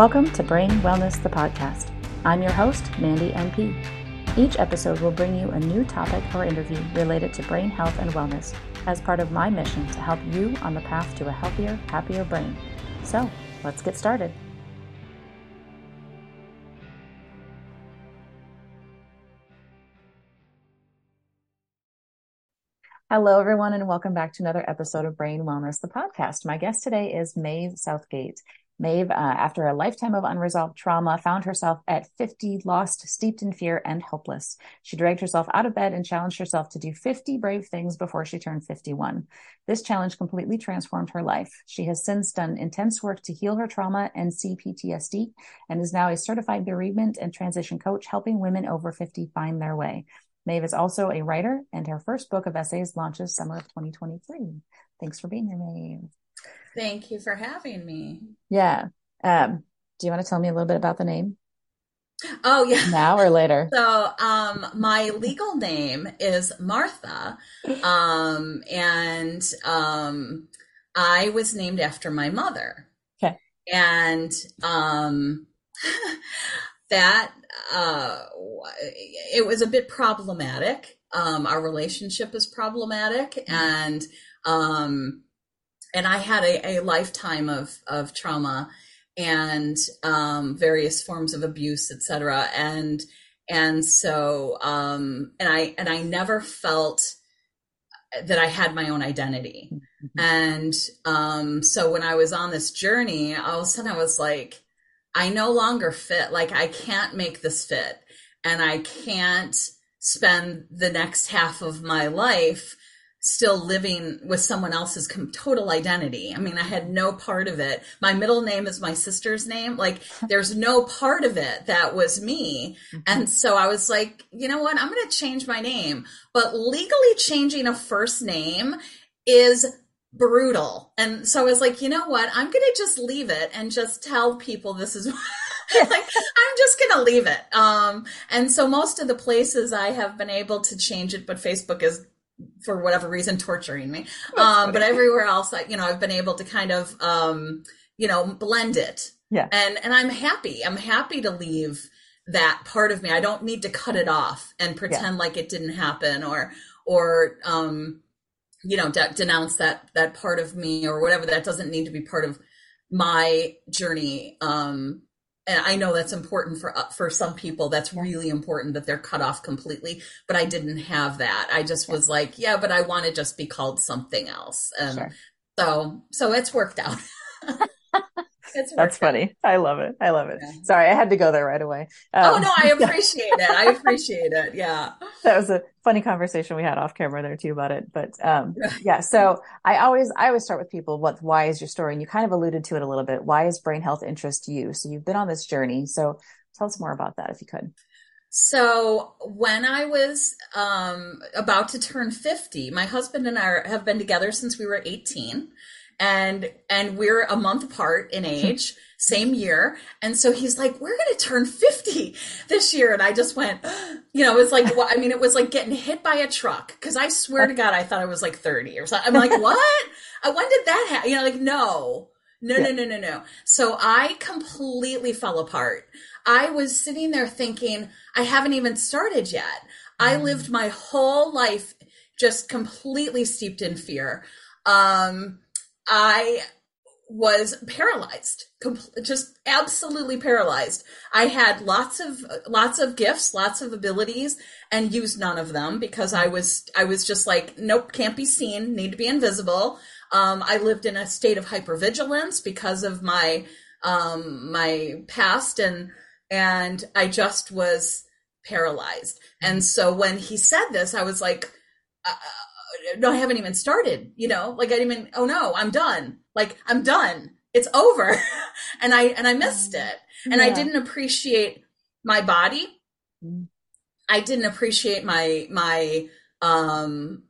Welcome to Brain Wellness, the podcast. I'm your host, Mandy MP. Each episode will bring you a new topic or interview related to brain health and wellness as part of my mission to help you on the path to a healthier, happier brain. So, let's get started. Hello, everyone, and welcome back to another episode of Brain Wellness, the podcast. My guest today is Maeve Southgate. Maeve, uh, after a lifetime of unresolved trauma, found herself at 50, lost, steeped in fear, and helpless. She dragged herself out of bed and challenged herself to do 50 brave things before she turned 51. This challenge completely transformed her life. She has since done intense work to heal her trauma and CPTSD and is now a certified bereavement and transition coach, helping women over 50 find their way. Maeve is also a writer, and her first book of essays launches summer of 2023. Thanks for being here, Maeve. Thank you for having me. Yeah. Um, do you want to tell me a little bit about the name? Oh yeah. Now or later? So um my legal name is Martha. Um and um I was named after my mother. Okay. And um that uh it was a bit problematic. Um our relationship is problematic and um and I had a, a lifetime of of trauma and um, various forms of abuse, etc. And and so um, and I and I never felt that I had my own identity. Mm-hmm. And um, so when I was on this journey, all of a sudden I was like, I no longer fit. Like I can't make this fit, and I can't spend the next half of my life still living with someone else's com- total identity. I mean, I had no part of it. My middle name is my sister's name. Like, there's no part of it that was me. Mm-hmm. And so I was like, you know what? I'm going to change my name. But legally changing a first name is brutal. And so I was like, you know what? I'm going to just leave it and just tell people this is. like I'm just gonna leave it. Um, and so most of the places I have been able to change it, but Facebook is for whatever reason torturing me. Um, but everywhere else, I, you know, I've been able to kind of, um, you know, blend it. Yeah. And, and I'm happy. I'm happy to leave that part of me. I don't need to cut it off and pretend yeah. like it didn't happen or, or, um, you know, de- denounce that, that part of me or whatever. That doesn't need to be part of my journey. Um, and I know that's important for uh, for some people. That's really important that they're cut off completely. But I didn't have that. I just was like, yeah, but I want to just be called something else. And sure. so so it's worked out. That's funny. I love it. I love it. Yeah. Sorry, I had to go there right away. Um, oh no, I appreciate it. I appreciate it. Yeah. That was a funny conversation we had off camera there too about it. But um, yeah, so I always I always start with people what why is your story? And you kind of alluded to it a little bit. Why is brain health interest you? So you've been on this journey. So tell us more about that if you could. So when I was um, about to turn 50, my husband and I have been together since we were 18 and and we're a month apart in age same year. And so he's like we're going to turn 50 this year. And i just went you know it was like well, i mean it was like getting hit by a truck because i swear to god i thought i was like 30 or something. I'm like what? When did that happen you know like no. No yeah. no no no no. So i completely fell apart. I was sitting there thinking i haven't even started yet. Mm. i lived my whole life just completely steeped in fear. Um I was paralyzed just absolutely paralyzed. I had lots of lots of gifts lots of abilities and used none of them because i was i was just like nope can't be seen need to be invisible. Um, i lived in a state of hypervigilance because of my um, my past and and i just was paralyzed. And so when he said this i was like uh, no, I haven't even started, you know, like I didn't even, oh no, I'm done. Like I'm done. It's over. and I, and I missed it. And yeah. I didn't appreciate my body. I didn't appreciate my, my, um,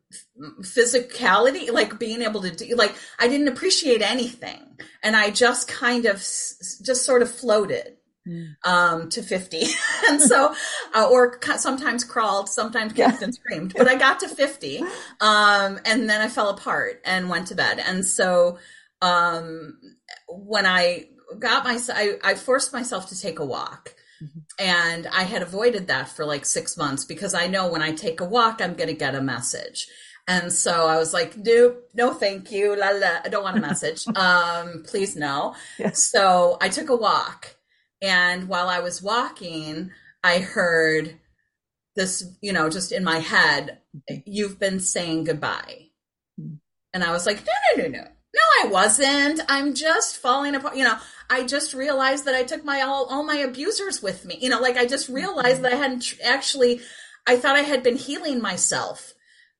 physicality, like being able to do, like I didn't appreciate anything. And I just kind of, just sort of floated um, to 50. and so, uh, or sometimes crawled, sometimes kicked yeah. and screamed, but I got to 50. Um, and then I fell apart and went to bed. And so, um, when I got my I, I forced myself to take a walk. Mm-hmm. And I had avoided that for like six months because I know when I take a walk, I'm going to get a message. And so I was like, nope, no, thank you. La, la, I don't want a message. um, please no. Yes. So I took a walk. And while I was walking, I heard this, you know, just in my head, you've been saying goodbye. And I was like, no, no, no, no. No, I wasn't. I'm just falling apart. You know, I just realized that I took my all, all my abusers with me. You know, like I just realized that I hadn't actually, I thought I had been healing myself.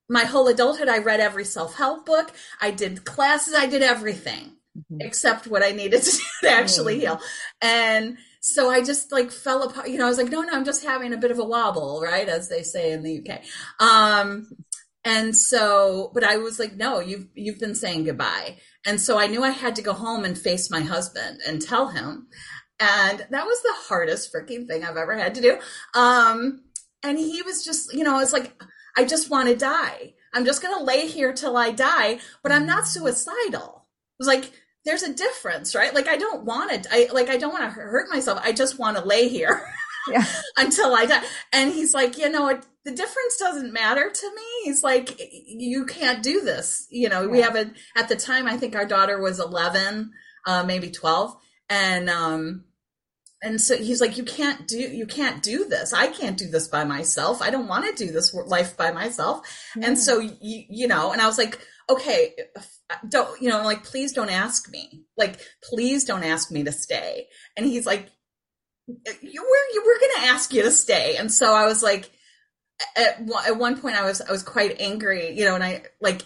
My whole adulthood, I read every self help book. I did classes. I did everything mm-hmm. except what I needed to, to actually mm-hmm. heal. And so I just like fell apart. You know, I was like, no, no, I'm just having a bit of a wobble, right? As they say in the UK. Um, and so, but I was like, no, you've, you've been saying goodbye. And so I knew I had to go home and face my husband and tell him. And that was the hardest freaking thing I've ever had to do. Um, and he was just, you know, it's like, I just want to die. I'm just going to lay here till I die, but I'm not suicidal. It was like, there's a difference, right? Like, I don't want to, I like, I don't want to hurt myself. I just want to lay here. yeah. until I die. And he's like, you know, it, the difference doesn't matter to me. He's like, you can't do this. You know, yeah. we have a, at the time, I think our daughter was 11, uh, maybe 12. And, um, and so he's like, you can't do, you can't do this. I can't do this by myself. I don't want to do this life by myself. Yeah. And so, you, you know, and I was like, okay, don't, you know, like, please don't ask me. Like, please don't ask me to stay. And he's like, you were, you were going to ask you to stay. And so I was like, at, at one point I was, I was quite angry, you know, and I like,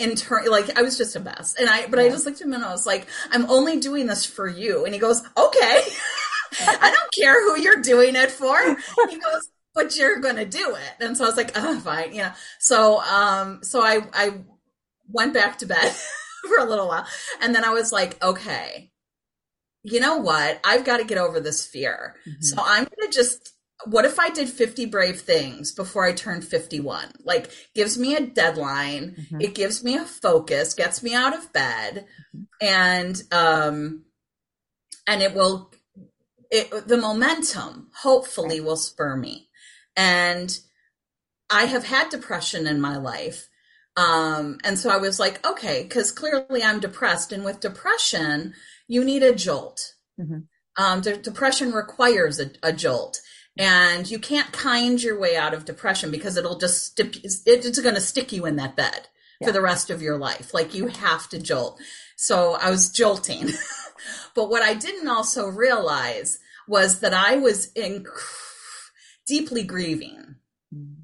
in turn, like I was just a mess. And I, but yeah. I just looked at him and I was like, I'm only doing this for you. And he goes, okay. I don't care who you're doing it for. He goes, but you're going to do it. And so I was like, oh, fine. You know, so, um, so I, I went back to bed for a little while and then I was like, okay, you know what? I've got to get over this fear. Mm-hmm. So I'm going to just, what if I did 50 brave things before I turned 51? Like, gives me a deadline. Mm-hmm. It gives me a focus, gets me out of bed, mm-hmm. and, um, and it will, it, the momentum hopefully will spur me. And I have had depression in my life. Um, and so I was like, okay, because clearly I'm depressed. And with depression, you need a jolt. Mm-hmm. Um, de- depression requires a, a, jolt. And you can't kind your way out of depression because it'll just, stip- it's going to stick you in that bed yeah. for the rest of your life. Like you have to jolt. So I was jolting. but what I didn't also realize was that I was in deeply grieving. Mm.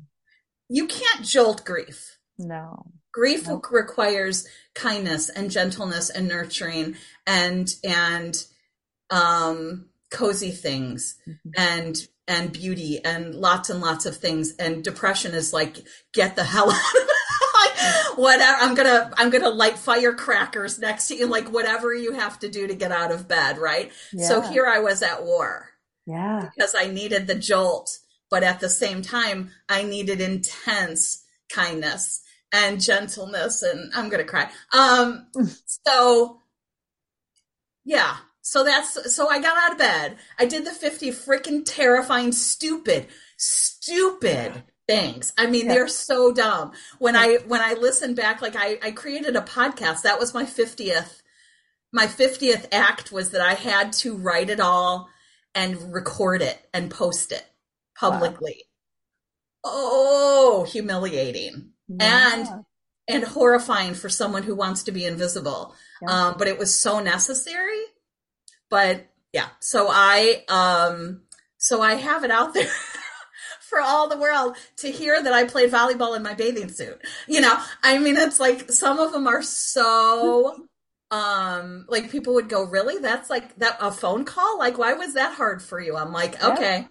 You can't jolt grief. No. Grief nope. requires kindness and gentleness and nurturing and and um cozy things mm-hmm. and and beauty and lots and lots of things and depression is like get the hell out of it whatever i'm gonna i'm gonna light firecrackers next to you like whatever you have to do to get out of bed right yeah. so here i was at war yeah because i needed the jolt but at the same time i needed intense kindness and gentleness and I'm going to cry. Um, so yeah, so that's, so I got out of bed. I did the 50 freaking terrifying, stupid, stupid things. I mean, yeah. they're so dumb. When I, when I listen back, like I, I created a podcast. That was my 50th, my 50th act was that I had to write it all and record it and post it publicly. Wow. Oh, humiliating yeah. and and horrifying for someone who wants to be invisible. Yeah. Um, but it was so necessary. But yeah, so I um so I have it out there. for all the world to hear that I played volleyball in my bathing suit. You know, I mean, it's like some of them are so, um, like people would go, really? That's like that a phone call? Like, why was that hard for you? I'm like, okay,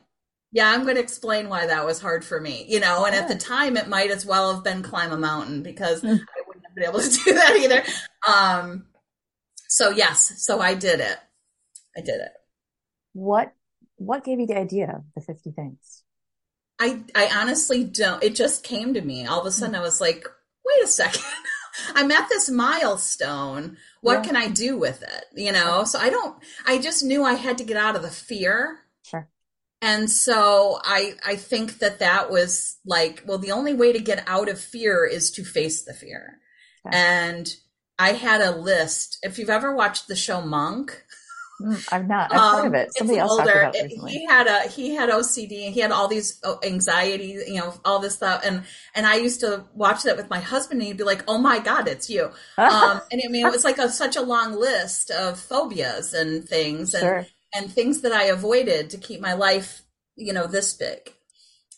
yeah, I'm going to explain why that was hard for me, you know, and yeah. at the time it might as well have been climb a mountain because mm. I wouldn't have been able to do that either. Um, so yes, so I did it. I did it. What, what gave you the idea of the 50 things? I, I honestly don't, it just came to me. All of a sudden I was like, wait a second. I'm at this milestone. What Yeah. can I do with it? You know? So I don't, I just knew I had to get out of the fear. And so I, I think that that was like, well, the only way to get out of fear is to face the fear. Okay. And I had a list. If you've ever watched the show Monk, Mm, I've not. I've heard um, of it. Somebody else talked about it recently. He had a he had OCD and he had all these uh, anxiety, you know, all this stuff. And and I used to watch that with my husband, and he'd be like, "Oh my God, it's you." Um, and I mean, it was like a, such a long list of phobias and things, and sure. And things that I avoided to keep my life, you know, this big.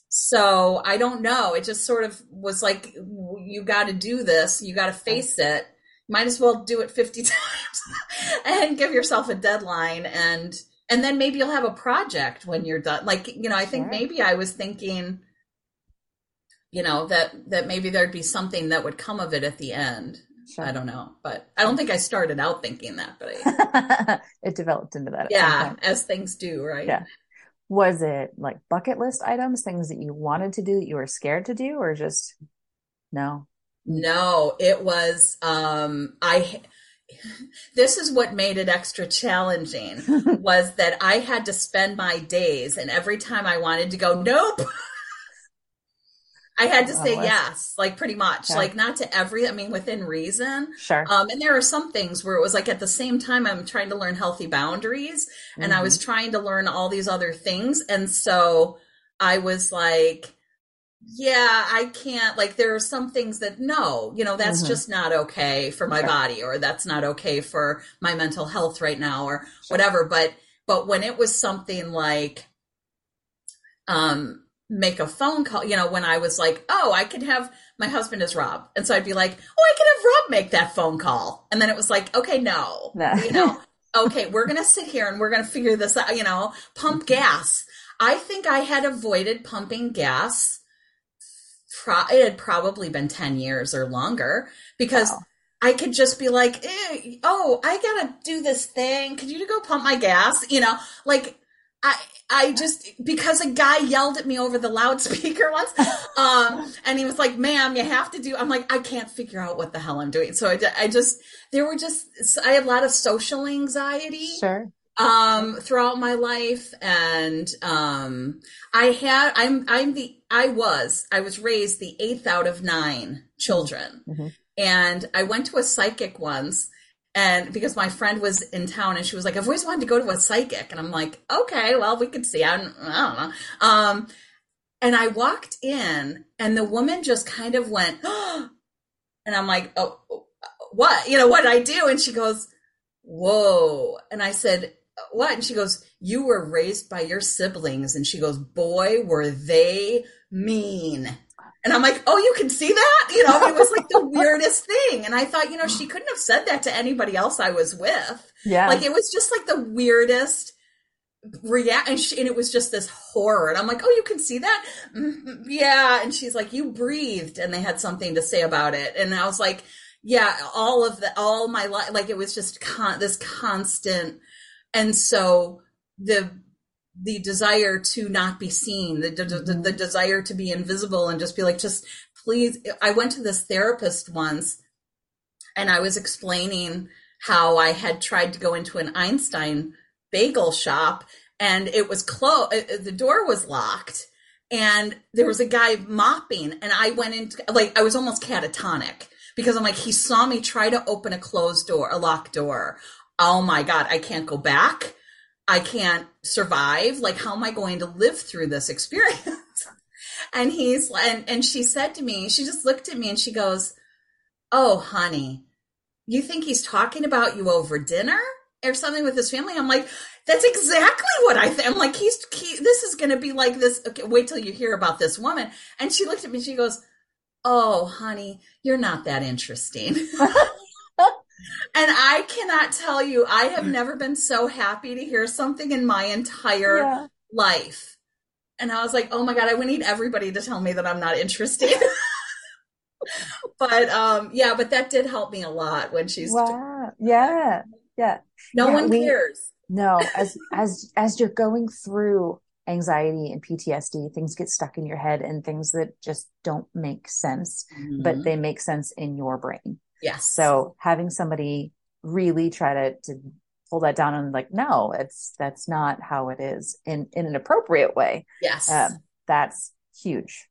So I don't know. It just sort of was like, you got to do this. You got to face it. Might as well do it 50 times and give yourself a deadline. And, and then maybe you'll have a project when you're done. Like, you know, I think Sure. maybe I was thinking, you know, that, that maybe there'd be something that would come of it at the end. Sure. I don't know, but I don't think I started out thinking that, but I, it developed into that. yeah, as things do, right? Yeah. Was it like bucket list items, things that you wanted to do that you were scared to do, or just no? No, it was um I this is what made it extra challenging was that I had to spend my days and every time I wanted to go nope I had to say yes, like pretty much. Okay. Like not to every I mean within reason. Sure. Um and there are some things where it was like at the same time I'm trying to learn healthy boundaries and I was Mm-hmm. trying to learn all these other things and so I was like yeah, I can't like there are some things that no, you know, that's Mhm. just not okay for my Sure. body or that's not okay for my mental health right now or Sure. whatever, but but when it was something like um make a phone call, you know, when I was like, "Oh, I could have my husband is Rob." And so I'd be like, "Oh, I could have Rob make that phone call." And then it was like, "Okay, no." No. You know, okay, we're going to sit here and we're going to figure this out, you know, pump gas. I think I had avoided pumping gas. Pro- it had probably been 10 years or longer because Wow. I could just be like, eh, oh, I gotta do this thing. Could you go pump my gas? You know, like I, I just, because a guy yelled at me over the loudspeaker once, um, and he was like, ma'am, you have to do, I'm like, I can't figure out what the hell I'm doing. So I, I just, there were just, I had a lot of social anxiety Sure. um throughout my life and um i had i'm i'm the i was i was raised the eighth out of nine children Mhm. and i went to a psychic once and because my friend was in town and she was like i've always wanted to go to a psychic and i'm like okay well we could see i don't, I don't know um and i walked in and the woman just kind of went and i'm like oh what you know what did i do and she goes whoa and i said what? And she goes, You were raised by your siblings. And she goes, Boy, were they mean. And I'm like, Oh, you can see that? You know, it was like the weirdest thing. And I thought, you know, she couldn't have said that to anybody else I was with. Yeah. Like it was just like the weirdest react and, she, and it was just this horror and i'm like oh you can see that "Mhm, yeah and she's like you breathed and they had something to say about it and i was like yeah all of the all my life like it was just con- this constant and so the the desire to not be seen the, the, the, the mm-hmm. desire to be invisible and just be like just please i went to this therapist once and i was explaining how i had tried to go into an einstein bagel shop and it was closed uh, uh, the door was locked and there was a guy mopping and i went into like i was almost catatonic because i'm like he saw me try to open a closed door a locked door. Oh my god i can't go back i can't survive. Like how am i going to live through this experience? And he's and and she said to me she just looked at me and she goes oh honey you think he's talking about you over dinner or something with his family? I'm like that's exactly what i think i'm like he's he, this is going to be like this. Okay wait till you hear about this woman. And she looked at me and she goes oh honey you're not that interesting and I cannot tell you, I have never been so happy to hear something in my entire yeah. life. And I was like, oh my God, I would need everybody to tell me that I'm not interested. but um, yeah, but that did help me a lot when she's, Wow. Yeah. Yeah. no Yeah, one we- cares. No, as as as you're going through anxiety and PTSD, things get stuck in your head and things that just don't make sense, Mm-hmm. but they make sense in your brain. Yes. So having somebody really try to, to pull that down and like, no, it's, that's not how it is in, in an appropriate way. Yes. Um, that's huge.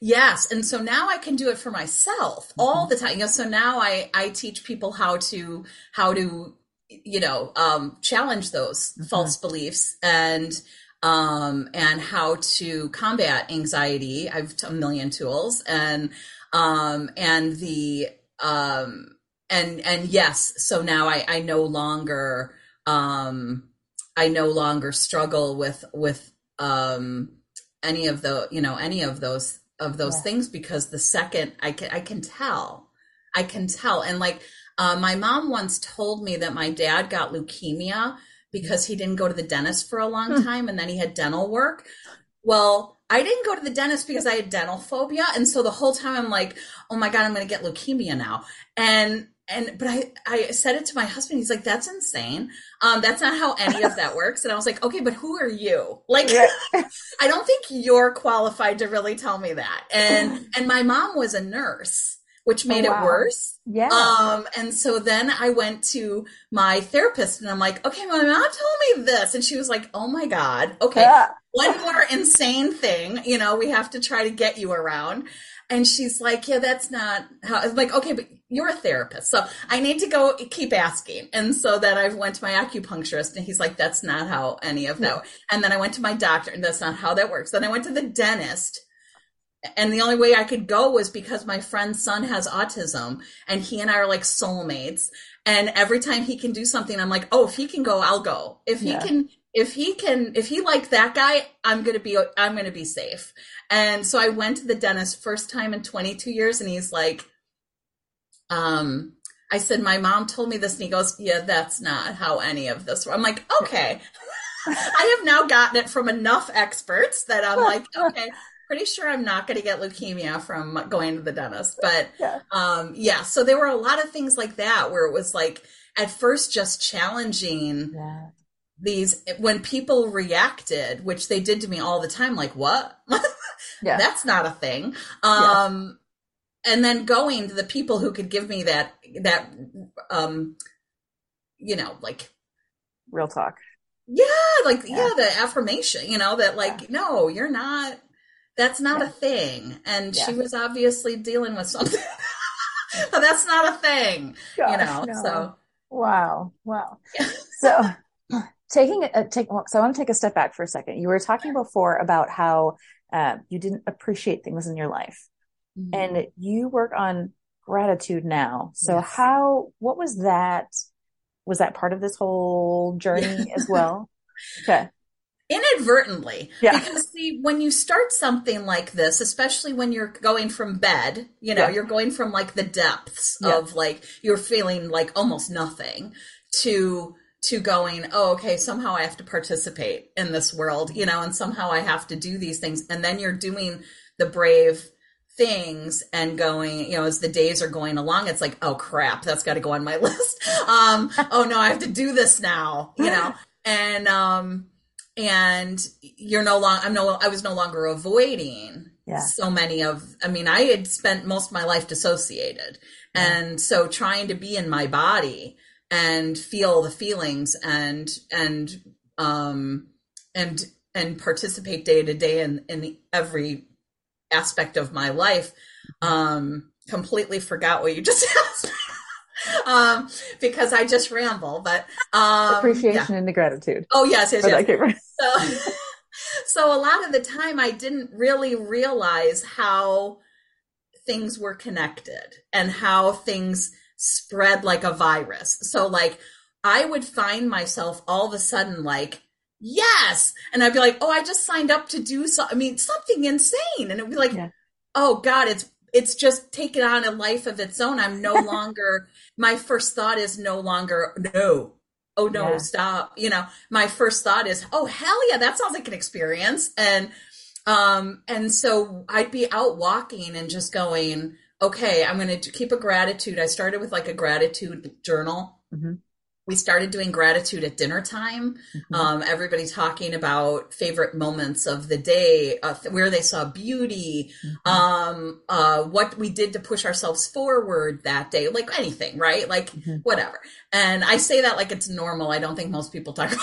Yes. And so now I can do it for myself mm-hmm. all the time. You know, so now I, I teach people how to, how to, you know, um, challenge those mm-hmm. false beliefs and, um, and how to combat anxiety. I've a million tools and, um, and the, um, and, and yes, so now I, I no longer, um, I no longer struggle with, with, um, any of the, you know, any of those of those yeah. things because the second I can I can tell. I can tell. And like uh, my mom once told me that my dad got leukemia because he didn't go to the dentist for a long hmm. time and then he had dental work. Well, I didn't go to the dentist because I had dental phobia. And so the whole time I'm like, oh my God, I'm going to get leukemia now. And and but I I said it to my husband. He's like, "That's insane. Um, that's not how any of that works." And I was like, "Okay, but who are you? Like, yeah. I don't think you're qualified to really tell me that." And and my mom was a nurse, which made oh, wow. it worse. Yeah. Um, and so then I went to my therapist, and I'm like, "Okay, my mom told me this," and she was like, "Oh my god, okay." Yeah. One more insane thing, you know, we have to try to get you around. And she's like, yeah, that's not how, I'm like, okay, but you're a therapist. So I need to go keep asking. And so then I went to my acupuncturist and he's like, that's not how any of that. And then I went to my doctor and that's not how that works. Then I went to the dentist and the only way I could go was because my friend's son has autism and he and I are like soulmates. And every time he can do something, I'm like, oh, if he can go, I'll go. If he yeah. can, if he can, if he liked that guy, I'm to be, I'm to be safe. And so I went to the dentist first time in 22 years and he's like, um, I said, my mom told me this and he goes, yeah, that's not how any of this. I'm like, okay. I have now gotten it from enough experts that I'm like, okay, pretty sure I'm not going to get leukemia from going to the dentist. But yeah. Um, yeah, so there were a lot of things like that where it was like at first just challenging yeah. These when people reacted, which they did to me all the time, like, what? Yeah. That's not a thing. Um, yeah. and then going to the people who could give me that, that, um, you know, like real talk. Yeah. Like, yeah, yeah the affirmation, you know, that like, yeah. no, you're not, that's not a thing. And she was obviously dealing with something. that's not a thing, Gosh, you know, no. so. Wow. Wow. so taking a take so I want to take a step back for a second. You were talking before about how uh, you didn't appreciate things in your life mm-hmm. and you work on gratitude now so yes. how what was that was that part of this whole journey as well okay inadvertently yeah. because see when you start something like this especially when you're going from bed you know yeah. you're going from like the depths yeah. of like you're feeling like almost nothing to to going, oh, okay, somehow I have to participate in this world, you know, and somehow I have to do these things. And then you're doing the brave things and going, you know, as the days are going along, it's like, oh crap, that's got to go on my list. Um, oh no, I have to do this now, you know, and, um, and you're no longer, I'm no, I was no longer avoiding yeah. so many of, I mean, I had spent most of my life dissociated. Yeah. And so trying to be in my body, and feel the feelings and and um and and participate day to day in in every aspect of my life um completely forgot what you just asked um because i just ramble but um appreciation yeah. and the gratitude oh yes yes, yes. so so a lot of the time i didn't really realize how things were connected and how things spread like a virus. So like I would find myself all of a sudden like, yes. And I'd be like, oh, I just signed up to do so. I mean, something insane. And it'd be like, yeah. oh God, it's, it's just taken on a life of its own. I'm no longer, my first thought is no longer, no, oh no, yeah. stop. You know, my first thought is, oh hell yeah, that sounds like an experience. And, um, and so I'd be out walking and just going, okay, I'm going to keep a gratitude. I started with like a gratitude journal. Mm-hmm. we started doing gratitude at dinner time. Mm-hmm. Um, everybody talking about favorite moments of the day, uh, where they saw beauty, mm-hmm. um, uh, what we did to push ourselves forward that day, like anything, right? Like mm-hmm. whatever. And I say that like it's normal. I don't think most people talk about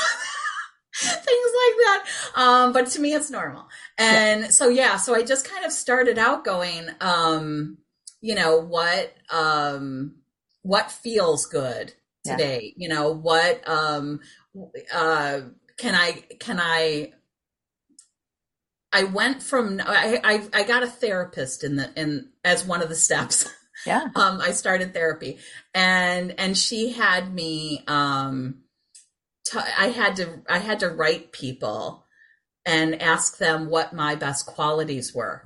things like that. Um, but to me, it's normal. And yeah. so, yeah, so I just kind of started out going, um, you know, what, um, what feels good today? Yeah. you know what um uh can i can i i went from I, I i got a therapist in the in as one of the steps. Yeah. Um i started therapy. And and she had me um t- I had to i had to write people and ask them what my best qualities were.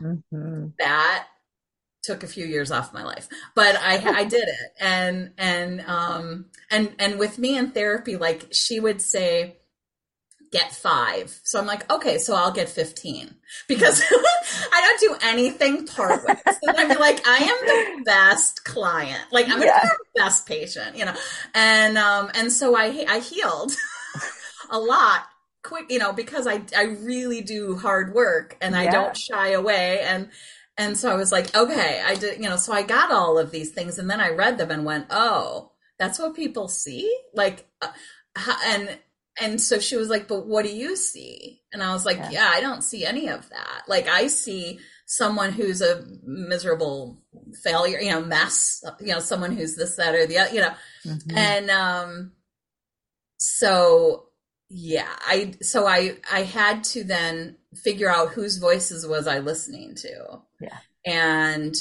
Mm-hmm. that took a few years off my life, but I I did it, and and um and and with me in therapy, like she would say, get five. So I'm like, okay, so I'll get 15 because I don't do anything part ways. So I'm like, I am the best client. Like I'm yeah. the best patient, you know? And, um, and so I, I healed a lot quick, you know, because I, I really do hard work and yeah. I don't shy away. And, and so I was like, okay, I did, you know, so I got all of these things and then I read them and went, oh, that's what people see? Like, uh, and, and so she was like, but what do you see? And I was like, yeah. yeah, I don't see any of that. Like, I see someone who's a miserable failure, you know, mess, you know, someone who's this, that, or the other, you know, mm-hmm. and, um, so yeah, I, so I, I had to then figure out whose voices was I listening to. Yeah. And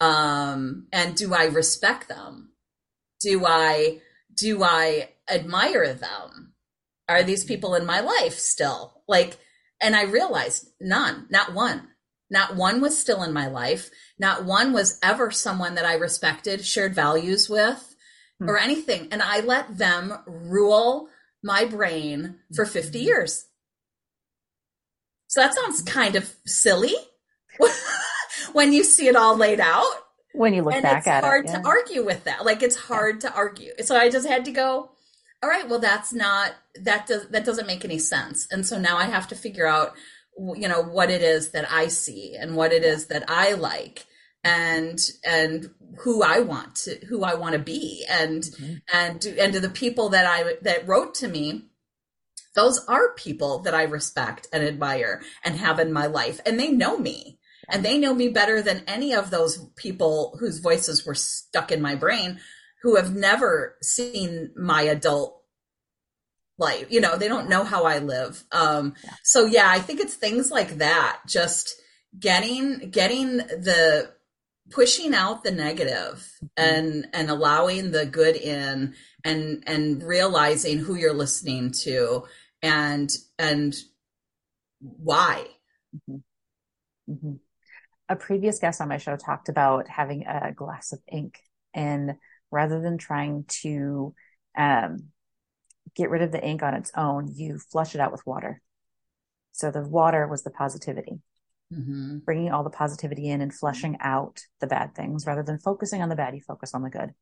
um and do I respect them? Do I do I admire them? Are these people in my life still? Like and I realized none, not one. Not one was still in my life. Not one was ever someone that I respected, shared values with, hmm. or anything. And I let them rule my brain for 50 mm-hmm. years. So that sounds kind of silly when you see it all laid out. When you look and back at it. It's hard yeah. to argue with that. Like it's hard yeah. to argue. So I just had to go, all right, well that's not that does that doesn't make any sense. And so now I have to figure out you know what it is that I see and what it is that I like and and who I want to who I want to be and mm-hmm. and and to the people that I that wrote to me those are people that I respect and admire and have in my life. And they know me. And they know me better than any of those people whose voices were stuck in my brain who have never seen my adult life. You know, they don't know how I live. Um, so yeah, I think it's things like that. Just getting, getting the, pushing out the negative mm-hmm. and, and allowing the good in and, and realizing who you're listening to and and why mm-hmm. Mm-hmm. A previous guest on my show talked about having a glass of ink and rather than trying to um, get rid of the ink on its own you flush it out with water so the water was the positivity mm-hmm. bringing all the positivity in and flushing out the bad things rather than focusing on the bad you focus on the good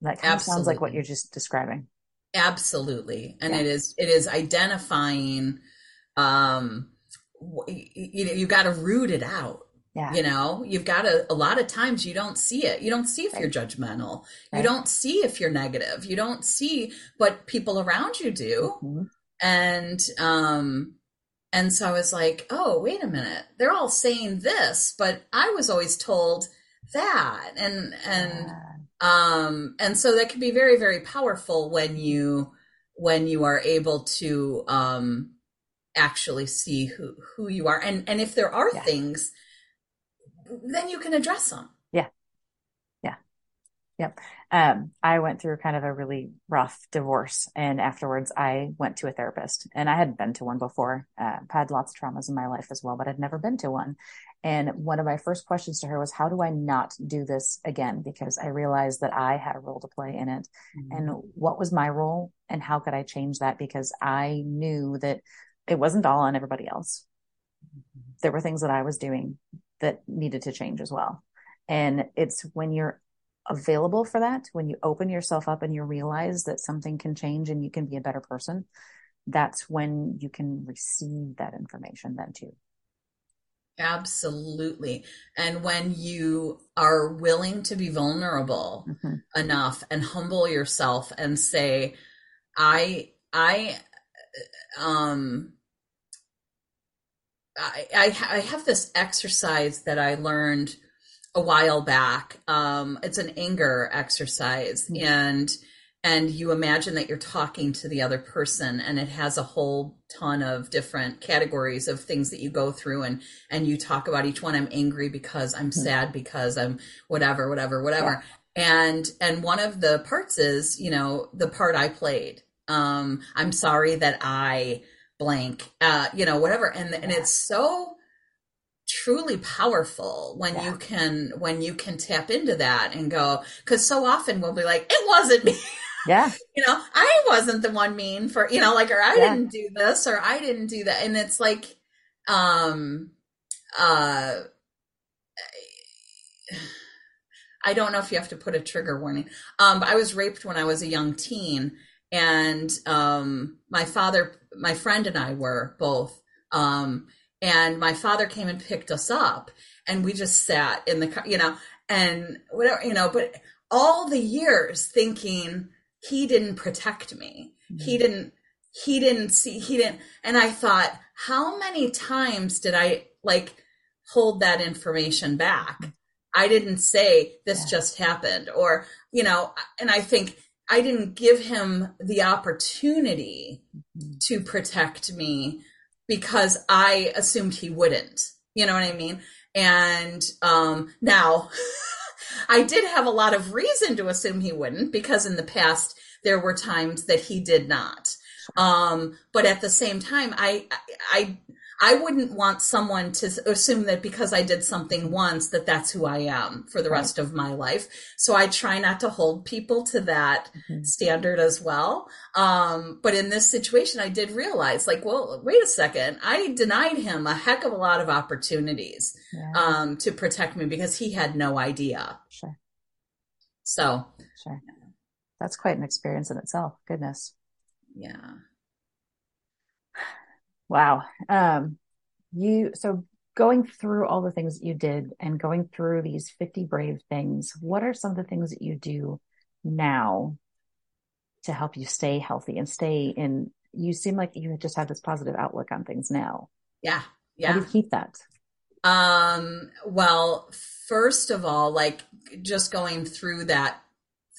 that kind Absolutely. of sounds like what you're just describing Absolutely. And yeah. it is, it is identifying, um, you know, you got to root it out. Yeah. You know, you've got to, a lot of times you don't see it. You don't see if right. you're judgmental. Right. You don't see if you're negative. You don't see what people around you do. Mm-hmm. And, um, and so I was like, oh, wait a minute. They're all saying this, but I was always told that. And, and, yeah um, and so that can be very, very powerful when you when you are able to um, actually see who who you are, and and if there are yeah. things, then you can address them. Yeah, yeah, yep. Um, I went through kind of a really rough divorce, and afterwards, I went to a therapist, and I hadn't been to one before. Uh, had lots of traumas in my life as well, but I'd never been to one. And one of my first questions to her was, how do I not do this again? Because I realized that I had a role to play in it. Mm-hmm. And what was my role and how could I change that? Because I knew that it wasn't all on everybody else. Mm-hmm. There were things that I was doing that needed to change as well. And it's when you're available for that, when you open yourself up and you realize that something can change and you can be a better person, that's when you can receive that information then too. Absolutely. And when you are willing to be vulnerable mm-hmm. enough and humble yourself and say, I, I, um, I, I, I have this exercise that I learned a while back. Um, it's an anger exercise mm-hmm. and and you imagine that you're talking to the other person and it has a whole ton of different categories of things that you go through and and you talk about each one i'm angry because i'm mm-hmm. sad because i'm whatever whatever whatever yeah. and and one of the parts is you know the part i played um i'm sorry that i blank uh you know whatever and yeah. and it's so truly powerful when yeah. you can when you can tap into that and go because so often we'll be like it wasn't me yeah you know i wasn't the one mean for you know like or i yeah. didn't do this or i didn't do that and it's like um uh i don't know if you have to put a trigger warning um but i was raped when i was a young teen and um my father my friend and i were both um and my father came and picked us up and we just sat in the car you know and whatever you know but all the years thinking he didn't protect me. Mm-hmm. He didn't, he didn't see, he didn't. And I thought, how many times did I like hold that information back? I didn't say this yeah. just happened or, you know, and I think I didn't give him the opportunity mm-hmm. to protect me because I assumed he wouldn't. You know what I mean? And um, now I did have a lot of reason to assume he wouldn't because in the past there were times that he did not. Um, but at the same time, I, I, I wouldn't want someone to assume that because I did something once that that's who I am for the right. rest of my life. So I try not to hold people to that mm-hmm. standard as well. Um, but in this situation, I did realize like, well, wait a second. I denied him a heck of a lot of opportunities, yeah. um, to protect me because he had no idea. Sure. So, sure. That's quite an experience in itself. Goodness. Yeah. Wow. Um, you, so going through all the things that you did and going through these 50 brave things, what are some of the things that you do now to help you stay healthy and stay in, you seem like you just have this positive outlook on things now. Yeah. Yeah. How do you keep that? Um, well, first of all, like just going through that,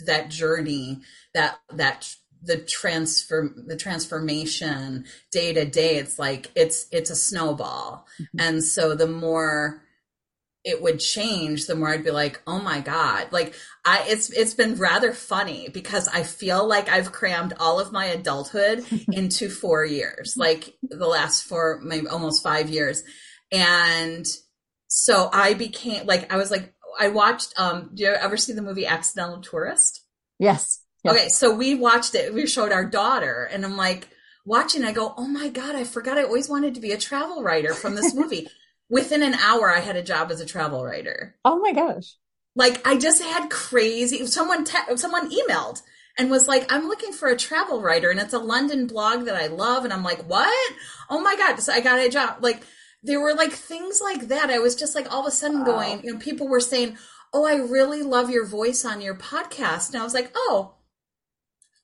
that journey, that, that the transfer the transformation day to day it's like it's it's a snowball. Mm-hmm. and so the more it would change the more i'd be like oh my god. Like i it's it's been rather funny because i feel like i've crammed all of my adulthood into 4 years like the last four maybe almost 5 years. And so i became like i was like i watched um do you ever see the movie accidental tourist? Yes yeah. Okay, so we watched it. We showed our daughter, and I'm like watching. I go, "Oh my god, I forgot. I always wanted to be a travel writer from this movie." Within an hour, I had a job as a travel writer. Oh my gosh! Like I just had crazy. Someone te- someone emailed and was like, "I'm looking for a travel writer, and it's a London blog that I love." And I'm like, "What? Oh my god!" So I got a job. Like there were like things like that. I was just like all of a sudden wow. going. You know, people were saying, "Oh, I really love your voice on your podcast," and I was like, "Oh."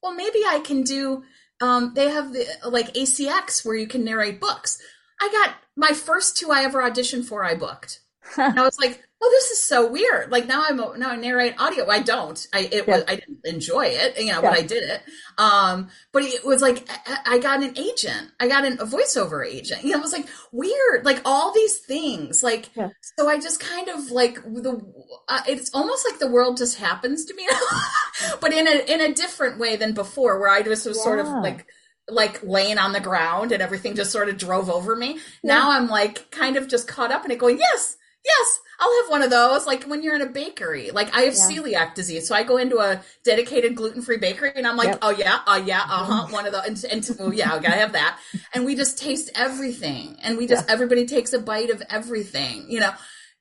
Well, maybe I can do. Um, they have the like ACX where you can narrate books. I got my first two I ever auditioned for. I booked. And I was like, oh, this is so weird. Like now I'm now I narrate audio. I don't. I it yeah. was I didn't enjoy it, you know, yeah. but I did it. Um, but it was like I, I got an agent. I got an, a voiceover agent. You know, it was like weird. Like all these things. Like yeah. so, I just kind of like the. Uh, it's almost like the world just happens to me, but in a in a different way than before, where I just was sort of like like laying on the ground and everything just sort of drove over me. Now I'm like kind of just caught up in it going, yes, yes, I'll have one of those. Like when you're in a bakery, like I have yeah. celiac disease, so I go into a dedicated gluten free bakery, and I'm like, yep. oh yeah, oh yeah, uh huh, one of those, and, and oh yeah, I gotta have that. And we just taste everything, and we just yeah. everybody takes a bite of everything, you know.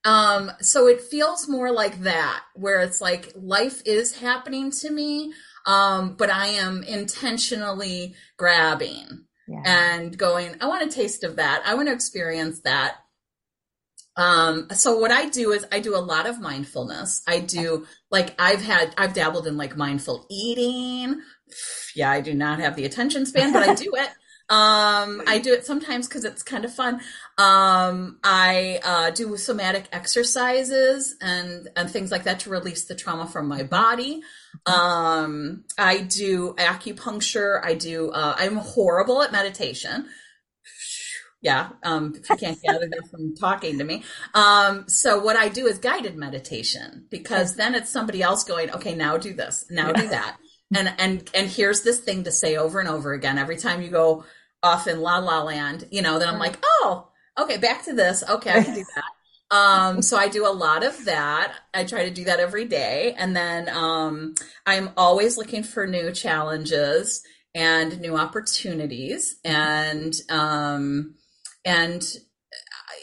Um, so it feels more like that, where it's like life is happening to me, um, but I am intentionally grabbing yeah. and going, I want a taste of that. I want to experience that. Um, so what I do is I do a lot of mindfulness. I do like I've had I've dabbled in like mindful eating. Yeah, I do not have the attention span, but I do it. Um, I do it sometimes because it's kind of fun. Um, I uh, do somatic exercises and and things like that to release the trauma from my body. Um, I do acupuncture. I do. Uh, I'm horrible at meditation. Yeah, um, if you can't gather that from talking to me. Um, so what I do is guided meditation because then it's somebody else going, okay, now do this, now do that, and and and here's this thing to say over and over again every time you go off in la la land, you know, then I'm like, oh, okay, back to this. Okay, I can do that. Um, so I do a lot of that. I try to do that every day. And then um, I'm always looking for new challenges and new opportunities. And um, and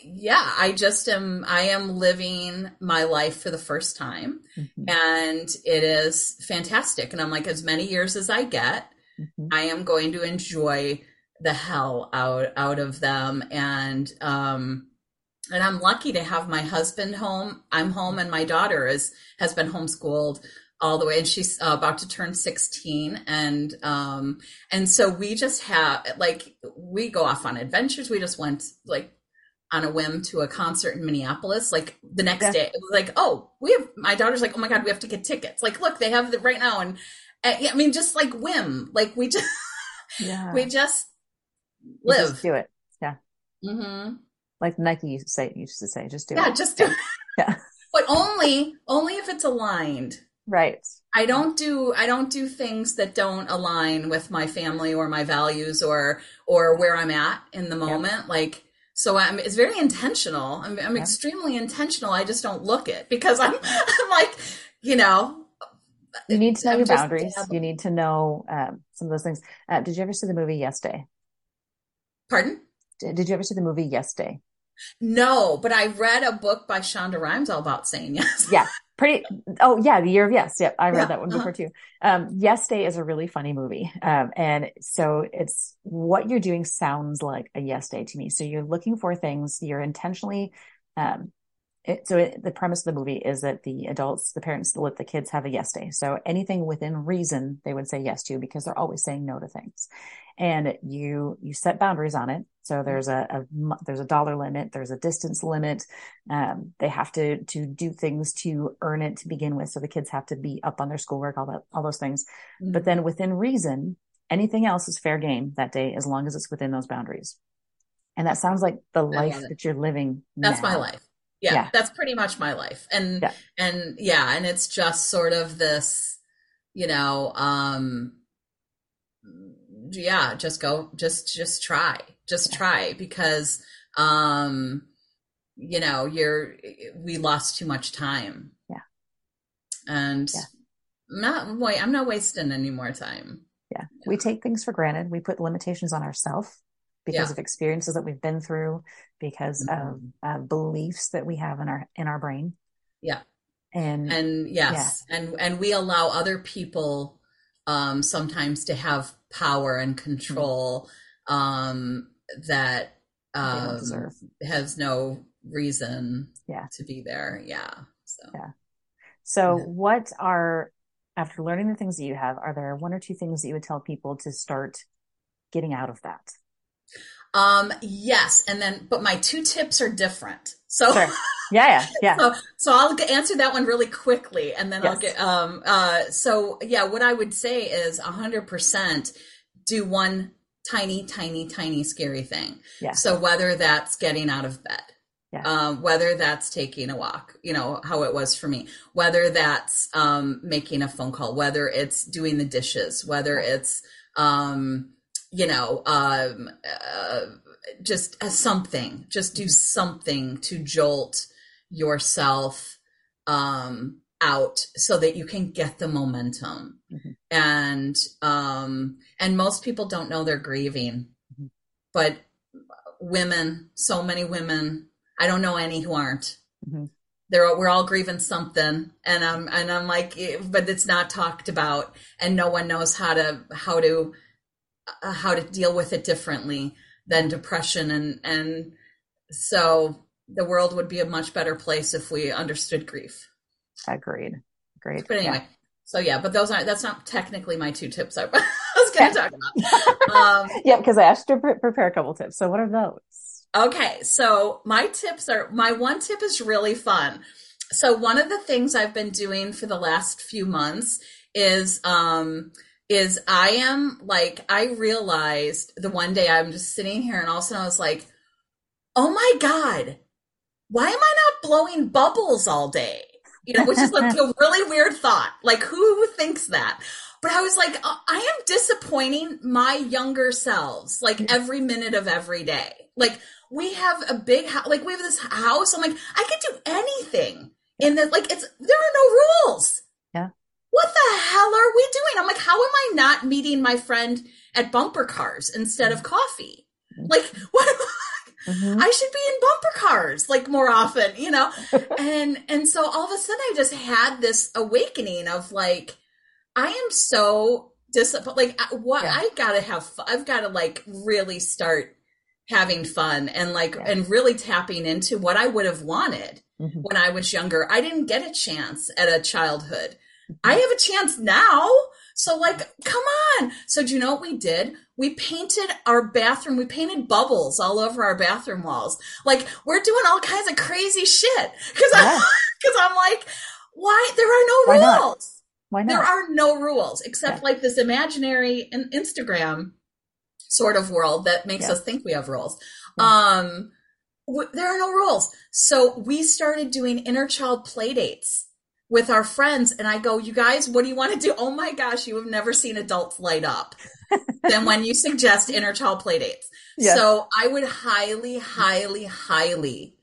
yeah, I just am I am living my life for the first time. Mm-hmm. And it is fantastic. And I'm like, as many years as I get, mm-hmm. I am going to enjoy the hell out out of them and um and I'm lucky to have my husband home. I'm home and my daughter is has been homeschooled all the way and she's uh, about to turn 16 and um and so we just have like we go off on adventures. We just went like on a whim to a concert in Minneapolis. Like the next yeah. day, it was like, oh, we have. My daughter's like, oh my god, we have to get tickets. Like, look, they have it right now, and, and I mean, just like whim, like we just, yeah. we just live. Just do it. Yeah. Mm-hmm. Like Nike used to say, used to say, just do yeah, it. Yeah just do it. yeah. But only, only if it's aligned. Right. I don't do I don't do things that don't align with my family or my values or or where I'm at in the moment. Like so I'm it's very intentional. I'm I'm extremely intentional. I just don't look it because I'm I'm like, you know, you need to know I'm your boundaries. You need to know um, some of those things. Uh, did you ever see the movie Yes Day? Pardon? Did you ever see the movie Yes Day? No, but I read a book by Shonda Rhimes all about saying yes. yeah, pretty. Oh, yeah, the year of yes. Yep, I read yeah, that one before uh-huh. too. Um, yes Day is a really funny movie, um, and so it's what you're doing sounds like a yes day to me. So you're looking for things. You're intentionally. Um, it, so it, the premise of the movie is that the adults, the parents, let the kids have a yes day. So anything within reason, they would say yes to because they're always saying no to things and you you set boundaries on it so there's a, a there's a dollar limit there's a distance limit. Um, they have to to do things to earn it to begin with. So the kids have to be up on their schoolwork all that all those things. Mm-hmm. but then within reason anything else is fair game that day as long as it's within those boundaries. And that sounds like the life that you're living that's now. my life. Yeah, yeah, that's pretty much my life. And yeah. and yeah and it's just sort of this you know um yeah, just go, just, just try, just try because, um, you know, you're, we lost too much time. Yeah. And yeah. I'm not, wait, I'm not wasting any more time. Yeah. yeah. We take things for granted. We put limitations on ourselves because yeah. of experiences that we've been through, because mm-hmm. of uh, beliefs that we have in our, in our brain. Yeah. And, and yes. And, and we allow other people, um, sometimes to have power and control um, that um, has no reason yeah. to be there. Yeah. So, yeah. So, yeah. what are, after learning the things that you have, are there one or two things that you would tell people to start getting out of that? Um, yes. And then, but my two tips are different. So, sure. yeah, yeah, yeah. So, so I'll answer that one really quickly and then yes. I'll get, um, uh, so yeah, what I would say is a hundred percent do one tiny, tiny, tiny scary thing. Yeah. So whether that's getting out of bed, yeah. um, whether that's taking a walk, you know, how it was for me, whether that's, um, making a phone call, whether it's doing the dishes, whether it's, um, you know, um, uh, just a something, just do mm-hmm. something to jolt yourself um, out so that you can get the momentum. Mm-hmm. And um, and most people don't know they're grieving, mm-hmm. but women, so many women, I don't know any who aren't. Mm-hmm. They're, we're all grieving something and I'm, and I'm like, eh, but it's not talked about and no one knows how to, how to, uh, how to deal with it differently than depression. And, and so the world would be a much better place if we understood grief. Agreed. Great. But anyway, yeah. so yeah, but those aren't, that's not technically my two tips I was going to talk about. Um, yeah, because I asked to pre- prepare a couple tips. So what are those? Okay, so my tips are my one tip is really fun. So one of the things I've been doing for the last few months is um is I am like I realized the one day I'm just sitting here and all of a sudden I was like, "Oh my god, why am I not blowing bubbles all day?" You know, which is like a really weird thought. Like who thinks that? But I was like, uh, I am disappointing my younger selves like every minute of every day. Like we have a big house, like we have this house. I'm like, I could do anything in the, like, it's, there are no rules. Yeah. What the hell are we doing? I'm like, how am I not meeting my friend at bumper cars instead of coffee? Mm-hmm. Like, what I? Mm-hmm. I should be in bumper cars like more often, you know? and, and so all of a sudden I just had this awakening of like, I am so disappointed. Like, what yeah. I gotta have, I've gotta like really start having fun and like yeah. and really tapping into what I would have wanted mm-hmm. when I was younger. I didn't get a chance at a childhood. I have a chance now. So like, come on. So do you know what we did? We painted our bathroom. We painted bubbles all over our bathroom walls. Like we're doing all kinds of crazy shit. Cause yeah. I, cause I'm like, why? There are no why rules. Not? Why not? There are no rules except yeah. like this imaginary Instagram sort of world that makes yeah. us think we have rules. Um, w- there are no rules. So we started doing inner child play dates with our friends. And I go, you guys, what do you want to do? Oh my gosh, you have never seen adults light up than when you suggest inner child play dates. Yes. So I would highly, highly, highly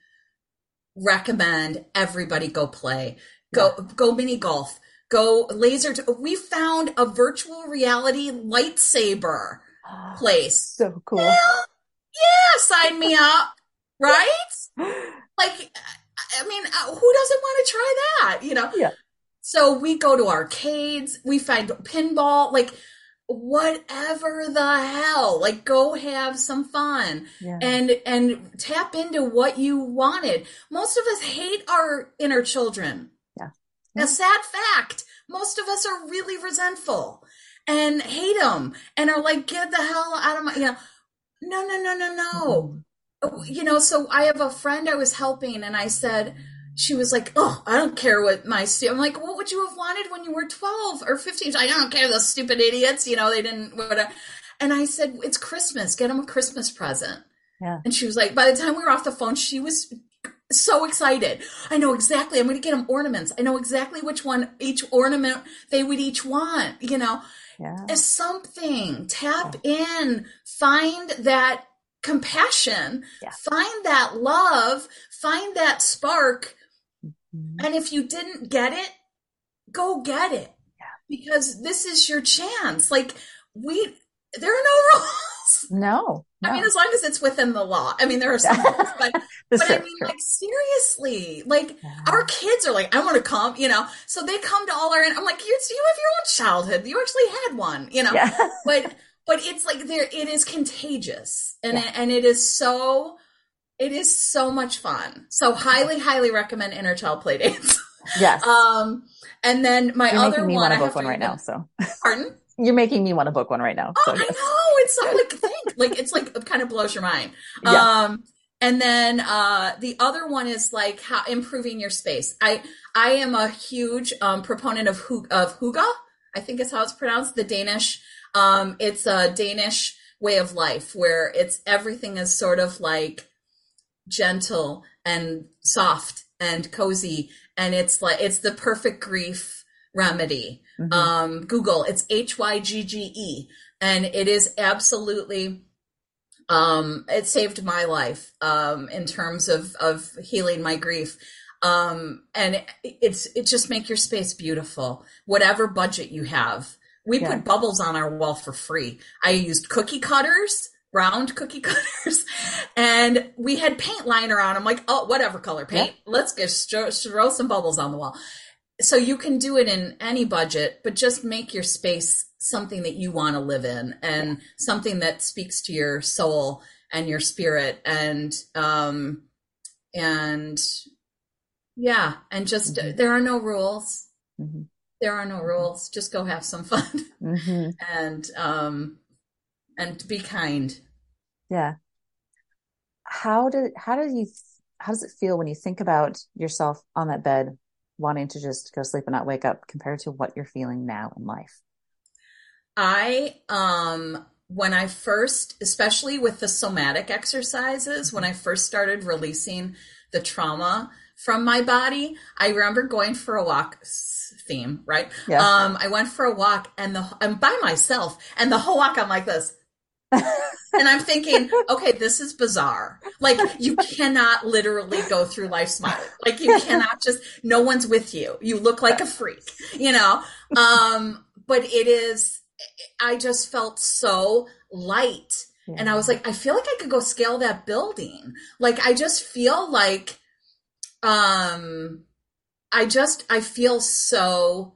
recommend everybody go play, go, yeah. go mini golf, go laser. T- we found a virtual reality lightsaber ah, place. So cool. Hell, yeah, sign me up. Right? like, I mean, uh, who doesn't want to try that? You know? Yeah. So we go to arcades, we find pinball, like whatever the hell, like go have some fun yeah. and, and tap into what you wanted. Most of us hate our inner children. Yeah. A sad fact. Most of us are really resentful and hate them and are like, get the hell out of my, you know, no, no, no, no, no. Mm-hmm. You know, so I have a friend I was helping and I said, she was like, "Oh, I don't care what my I'm like, "What would you have wanted when you were 12 or 15?" I don't care those stupid idiots, you know, they didn't whatever. And I said, "It's Christmas. Get them a Christmas present." Yeah. And she was like, by the time we were off the phone, she was so excited. I know exactly. I'm going to get them ornaments. I know exactly which one each ornament they would each want, you know yeah. something. Tap yeah. in, find that compassion, yeah. find that love, find that spark. Mm-hmm. And if you didn't get it, go get it. Because this is your chance. Like we there are no rules. No, no, I mean, as long as it's within the law. I mean, there are some rules, but, but true, I mean, true. like seriously, like yeah. our kids are like, I want to come, you know, so they come to all our, and I'm like, you, you have your own childhood. You actually had one, you know, yeah. but, but it's like there, it is contagious and, yeah. it, and it is so, it is so much fun. So highly, highly recommend inner child play dates. Yes. um, and then my You're other making me one, want to book one right now. So pardon? You're making me want to book one right now. So oh, yes. I know. It's so like think like it's like it kind of blows your mind. Yeah. Um, and then uh, the other one is like how improving your space. I I am a huge um, proponent of of hygge. I think is how it's pronounced. The Danish. Um, it's a Danish way of life where it's everything is sort of like gentle and soft and cozy, and it's like it's the perfect grief remedy. Mm-hmm. Um, Google, it's H Y G G E, and it is absolutely. Um, it saved my life um, in terms of of healing my grief. Um, and it, it's it just make your space beautiful, whatever budget you have. We yeah. put bubbles on our wall for free. I used cookie cutters round cookie cutters and we had paint liner on them like oh whatever color paint yeah. let's just throw some bubbles on the wall so you can do it in any budget but just make your space something that you want to live in and yeah. something that speaks to your soul and your spirit and um and yeah and just mm-hmm. there are no rules mm-hmm. There are no rules just go have some fun mm-hmm. and um and be kind. Yeah. How did how do you how does it feel when you think about yourself on that bed wanting to just go sleep and not wake up compared to what you're feeling now in life? I um when I first especially with the somatic exercises when I first started releasing the trauma from my body, I remember going for a walk theme, right? Yeah. Um I went for a walk and the I'm by myself and the whole walk I'm like this and I'm thinking, okay, this is bizarre. Like you cannot literally go through life smiling. Like you cannot just no one's with you. You look like a freak, you know? Um, but it is I just felt so light. Yeah. And I was like, I feel like I could go scale that building. Like I just feel like um I just I feel so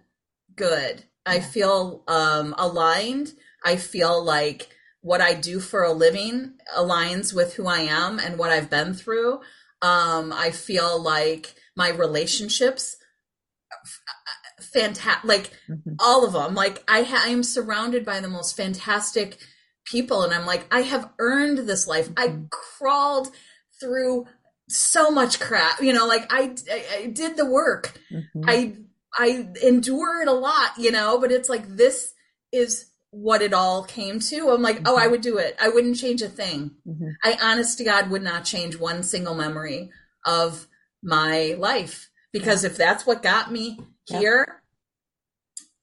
good. Yeah. I feel um aligned. I feel like what I do for a living aligns with who I am and what I've been through. Um, I feel like my relationships, fantastic, like mm-hmm. all of them. Like I, ha- I am surrounded by the most fantastic people, and I'm like, I have earned this life. Mm-hmm. I crawled through so much crap, you know. Like I, I, I did the work. Mm-hmm. I, I endured a lot, you know. But it's like this is what it all came to, I'm like, mm-hmm. oh, I mm-hmm. would do it. I wouldn't change a thing. Mm-hmm. I honest to God would not change one single memory of my life because if that's what got me here,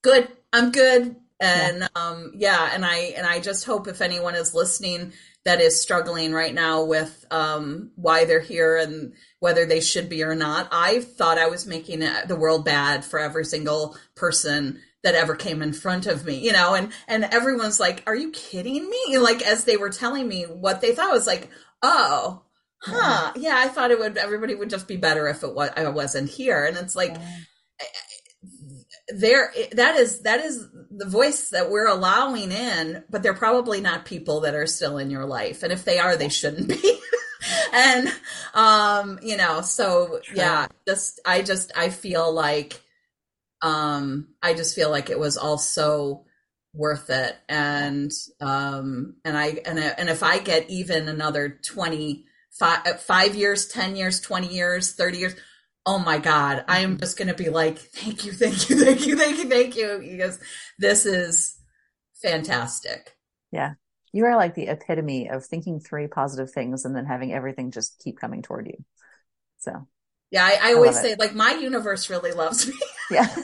good. I'm good. And yeah. um yeah, and I and I just hope if anyone is listening that is struggling right now with um why they're here and whether they should be or not. I thought I was making the world bad for every single person that ever came in front of me, you know, and, and everyone's like, are you kidding me? Like, as they were telling me what they thought, I was like, oh, huh. Yeah, I thought it would, everybody would just be better if it was, I wasn't here. And it's like, there, that is, that is the voice that we're allowing in, but they're probably not people that are still in your life. And if they are, they shouldn't be. and, um, you know, so True. yeah, just, I just, I feel like, um, I just feel like it was all so worth it. And, um, and I, and, and if I get even another 20, five, five years, 10 years, 20 years, 30 years, oh my God, I am mm-hmm. just going to be like, thank you, thank you, thank you, thank you, thank you, because this is fantastic. Yeah. You are like the epitome of thinking three positive things and then having everything just keep coming toward you. So yeah, I, I, I always say like my universe really loves me. Yeah.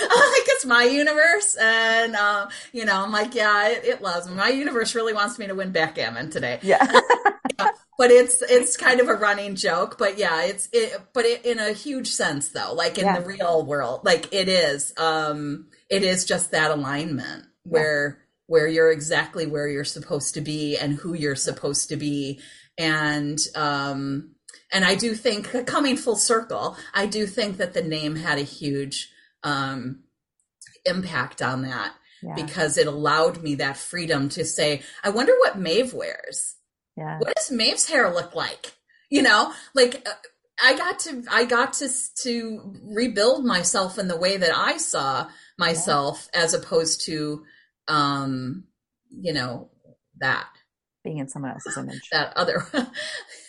I'm like it's my universe, and um, you know, I'm like, yeah, it, it, loves me. My universe really wants me to win backgammon today. Yeah. yeah. But it's it's kind of a running joke, but yeah, it's it, but it, in a huge sense though, like in yeah. the real world, like it is, um, it is just that alignment where where you're exactly where you're supposed to be and who you're supposed to be, and um and I do think coming full circle, I do think that the name had a huge um, impact on that yeah. because it allowed me that freedom to say, I wonder what Maeve wears. Yeah. What does Maeve's hair look like? You know, like uh, I got to I got to to rebuild myself in the way that I saw myself yeah. as opposed to um you know that being in someone else's image. that other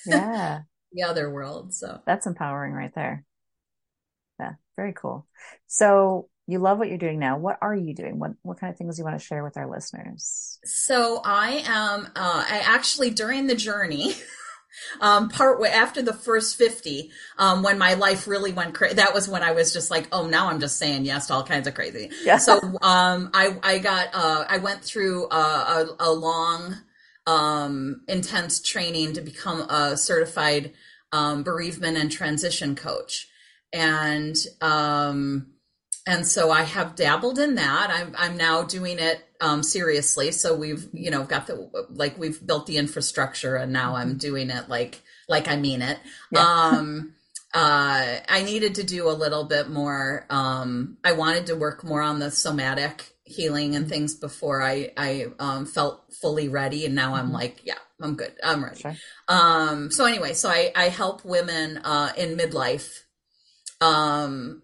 Yeah the other world. So that's empowering right there. Yeah, very cool. So you love what you're doing now. What are you doing? What what kind of things do you want to share with our listeners? So I am. Uh, I actually during the journey. um, part way after the first 50, um, when my life really went crazy, that was when I was just like, oh, now I'm just saying yes to all kinds of crazy. Yeah. So, um, I, I got, uh, I went through a, a, a long, um, intense training to become a certified um, bereavement and transition coach, and um, and so I have dabbled in that. I'm I'm now doing it um, seriously. So we've you know got the like we've built the infrastructure, and now I'm doing it like like I mean it. Yeah. Um, uh, I needed to do a little bit more. Um, I wanted to work more on the somatic healing and things before I I um, felt fully ready, and now I'm mm-hmm. like, yeah, I'm good, I'm ready. Sure. Um, so anyway, so I I help women uh, in midlife um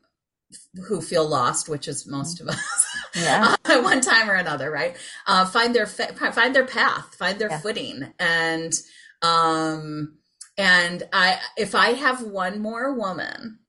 who feel lost, which is most of us, yeah. uh, one time or another, right? Uh, find their find their path, find their yeah. footing, and um, and I if I have one more woman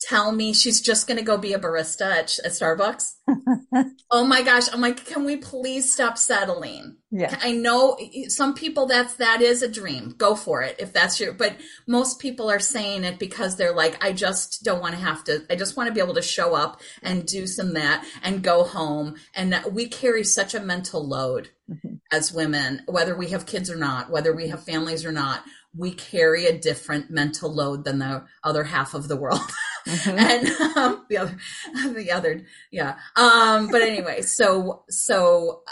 tell me she's just going to go be a barista at, at Starbucks. oh my gosh. I'm like, can we please stop settling? Yeah. I know some people that's, that is a dream. Go for it. If that's your, but most people are saying it because they're like, I just don't want to have to, I just want to be able to show up and do some that and go home. And we carry such a mental load mm-hmm. as women, whether we have kids or not, whether we have families or not we carry a different mental load than the other half of the world. Mm-hmm. and um, the other, the other, yeah. Um, but anyway, so, so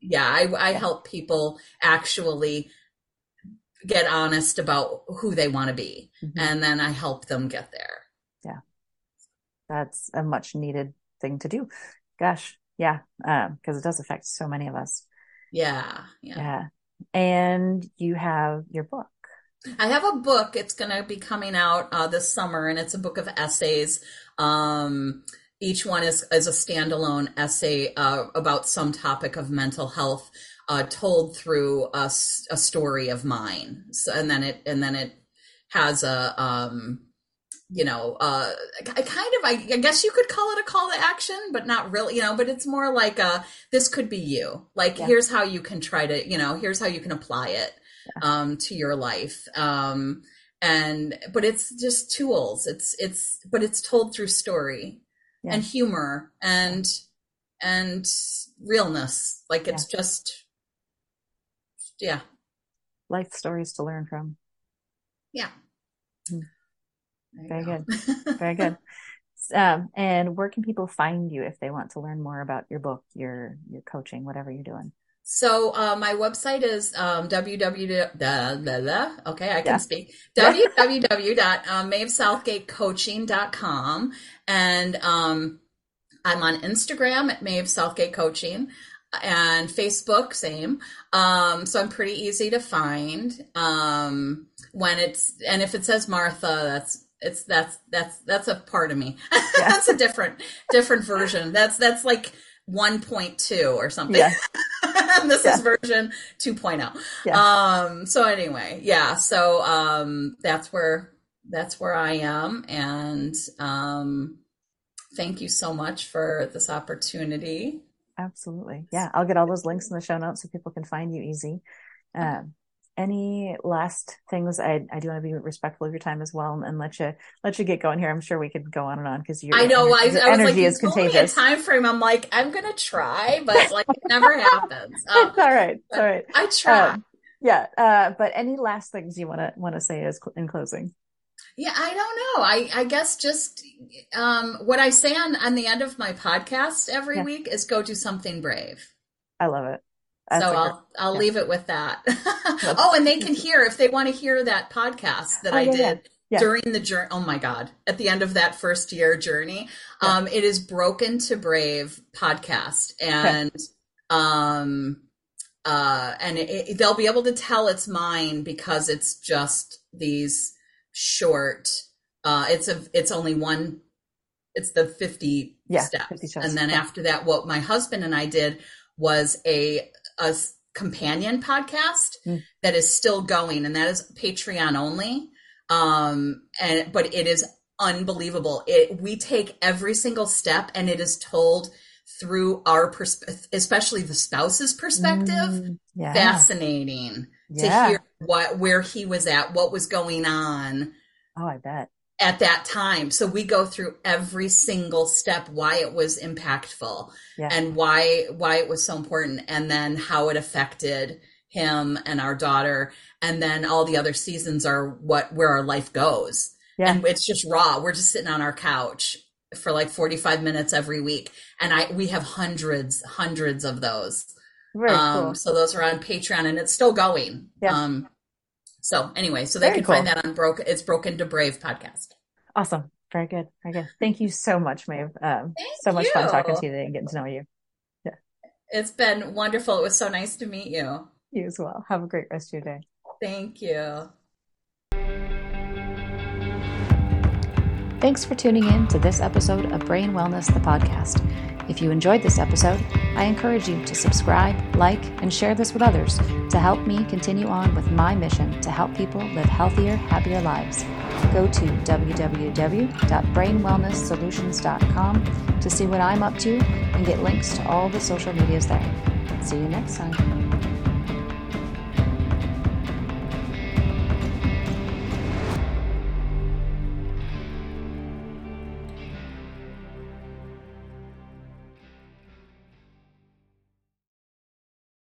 yeah, I, I help people actually get honest about who they want to be. Mm-hmm. And then I help them get there. Yeah. That's a much needed thing to do. Gosh. Yeah. Um, cause it does affect so many of us. Yeah. Yeah. yeah. And you have your book. I have a book. It's going to be coming out uh, this summer, and it's a book of essays. Um, each one is, is a standalone essay uh, about some topic of mental health, uh, told through a, a, story of mine. So, and then it and then it has a um, you know, uh, I kind of, I, I, guess you could call it a call to action, but not really, you know, but it's more like a, this could be you. Like, yeah. here's how you can try to, you know, here's how you can apply it. Um, to your life. Um, and, but it's just tools. It's, it's, but it's told through story yeah. and humor and, and realness. Like, it's just, yeah. Life stories to learn from. Yeah. Mm. Very go. good. Very good. Um, and where can people find you if they want to learn more about your book, your your coaching, whatever you're doing? So uh, my website is um, www. Okay, I can yeah. speak. www.maevesouthgatecoaching.com, and um, I'm on Instagram at Maeve Southgate Coaching and Facebook, same. Um, so I'm pretty easy to find. Um, when it's and if it says Martha, that's it's that's that's that's a part of me. Yeah. that's a different different version. That's that's like 1.2 or something. Yeah. this yeah. is version 2.0. Yeah. Um so anyway, yeah, so um that's where that's where I am and um thank you so much for this opportunity. Absolutely. Yeah, I'll get all those links in the show notes so people can find you easy. Um, any last things I, I do want to be respectful of your time as well and, and, let you let you get going here i'm sure we could go on and on because your i know energy, I, I energy like, is contagious time frame i'm like i'm gonna try but like it never happens um, it's all right it's all right i try um, yeah uh, but any last things you want to want to say as in closing yeah, I don't know. I, I guess just um, what I say on, on the end of my podcast every yeah. week is go do something brave. I love it. That's so I'll I'll yeah. leave it with that. oh, and they can hear if they want to hear that podcast that oh, I yeah, did yeah. during the journey. Oh my god! At the end of that first year journey, um, it is Broken to Brave podcast, and um, uh, and it, it, they'll be able to tell it's mine because it's just these short. Uh, it's a it's only one. It's the fifty steps, 50 steps. and then after that, what my husband and I did was a a companion podcast mm. that is still going, and that is Patreon only. Um, and but it is unbelievable. It we take every single step, and it is told through our perspective, especially the spouse's perspective. Mm, yeah. Fascinating yeah. to hear what where he was at, what was going on. Oh, I bet at that time. So we go through every single step, why it was impactful yeah. and why, why it was so important and then how it affected him and our daughter. And then all the other seasons are what, where our life goes. Yeah. And it's just raw. We're just sitting on our couch for like 45 minutes every week. And I, we have hundreds, hundreds of those. Very um, cool. so those are on Patreon and it's still going. Yeah. Um, so anyway, so they Very can find that on Broke. It's Broken to Brave podcast. Awesome. Very good. Very good. Thank you so much, Maeve. Um, Thank so much fun talking to you today and getting to know you. Yeah. It's been wonderful. It was so nice to meet you. You as well. Have a great rest of your day. Thank you. Thanks for tuning in to this episode of Brain Wellness, the podcast. If you enjoyed this episode, I encourage you to subscribe, like, and share this with others to help me continue on with my mission to help people live healthier, happier lives. Go to www.brainwellnesssolutions.com to see what I'm up to and get links to all the social medias there. See you next time.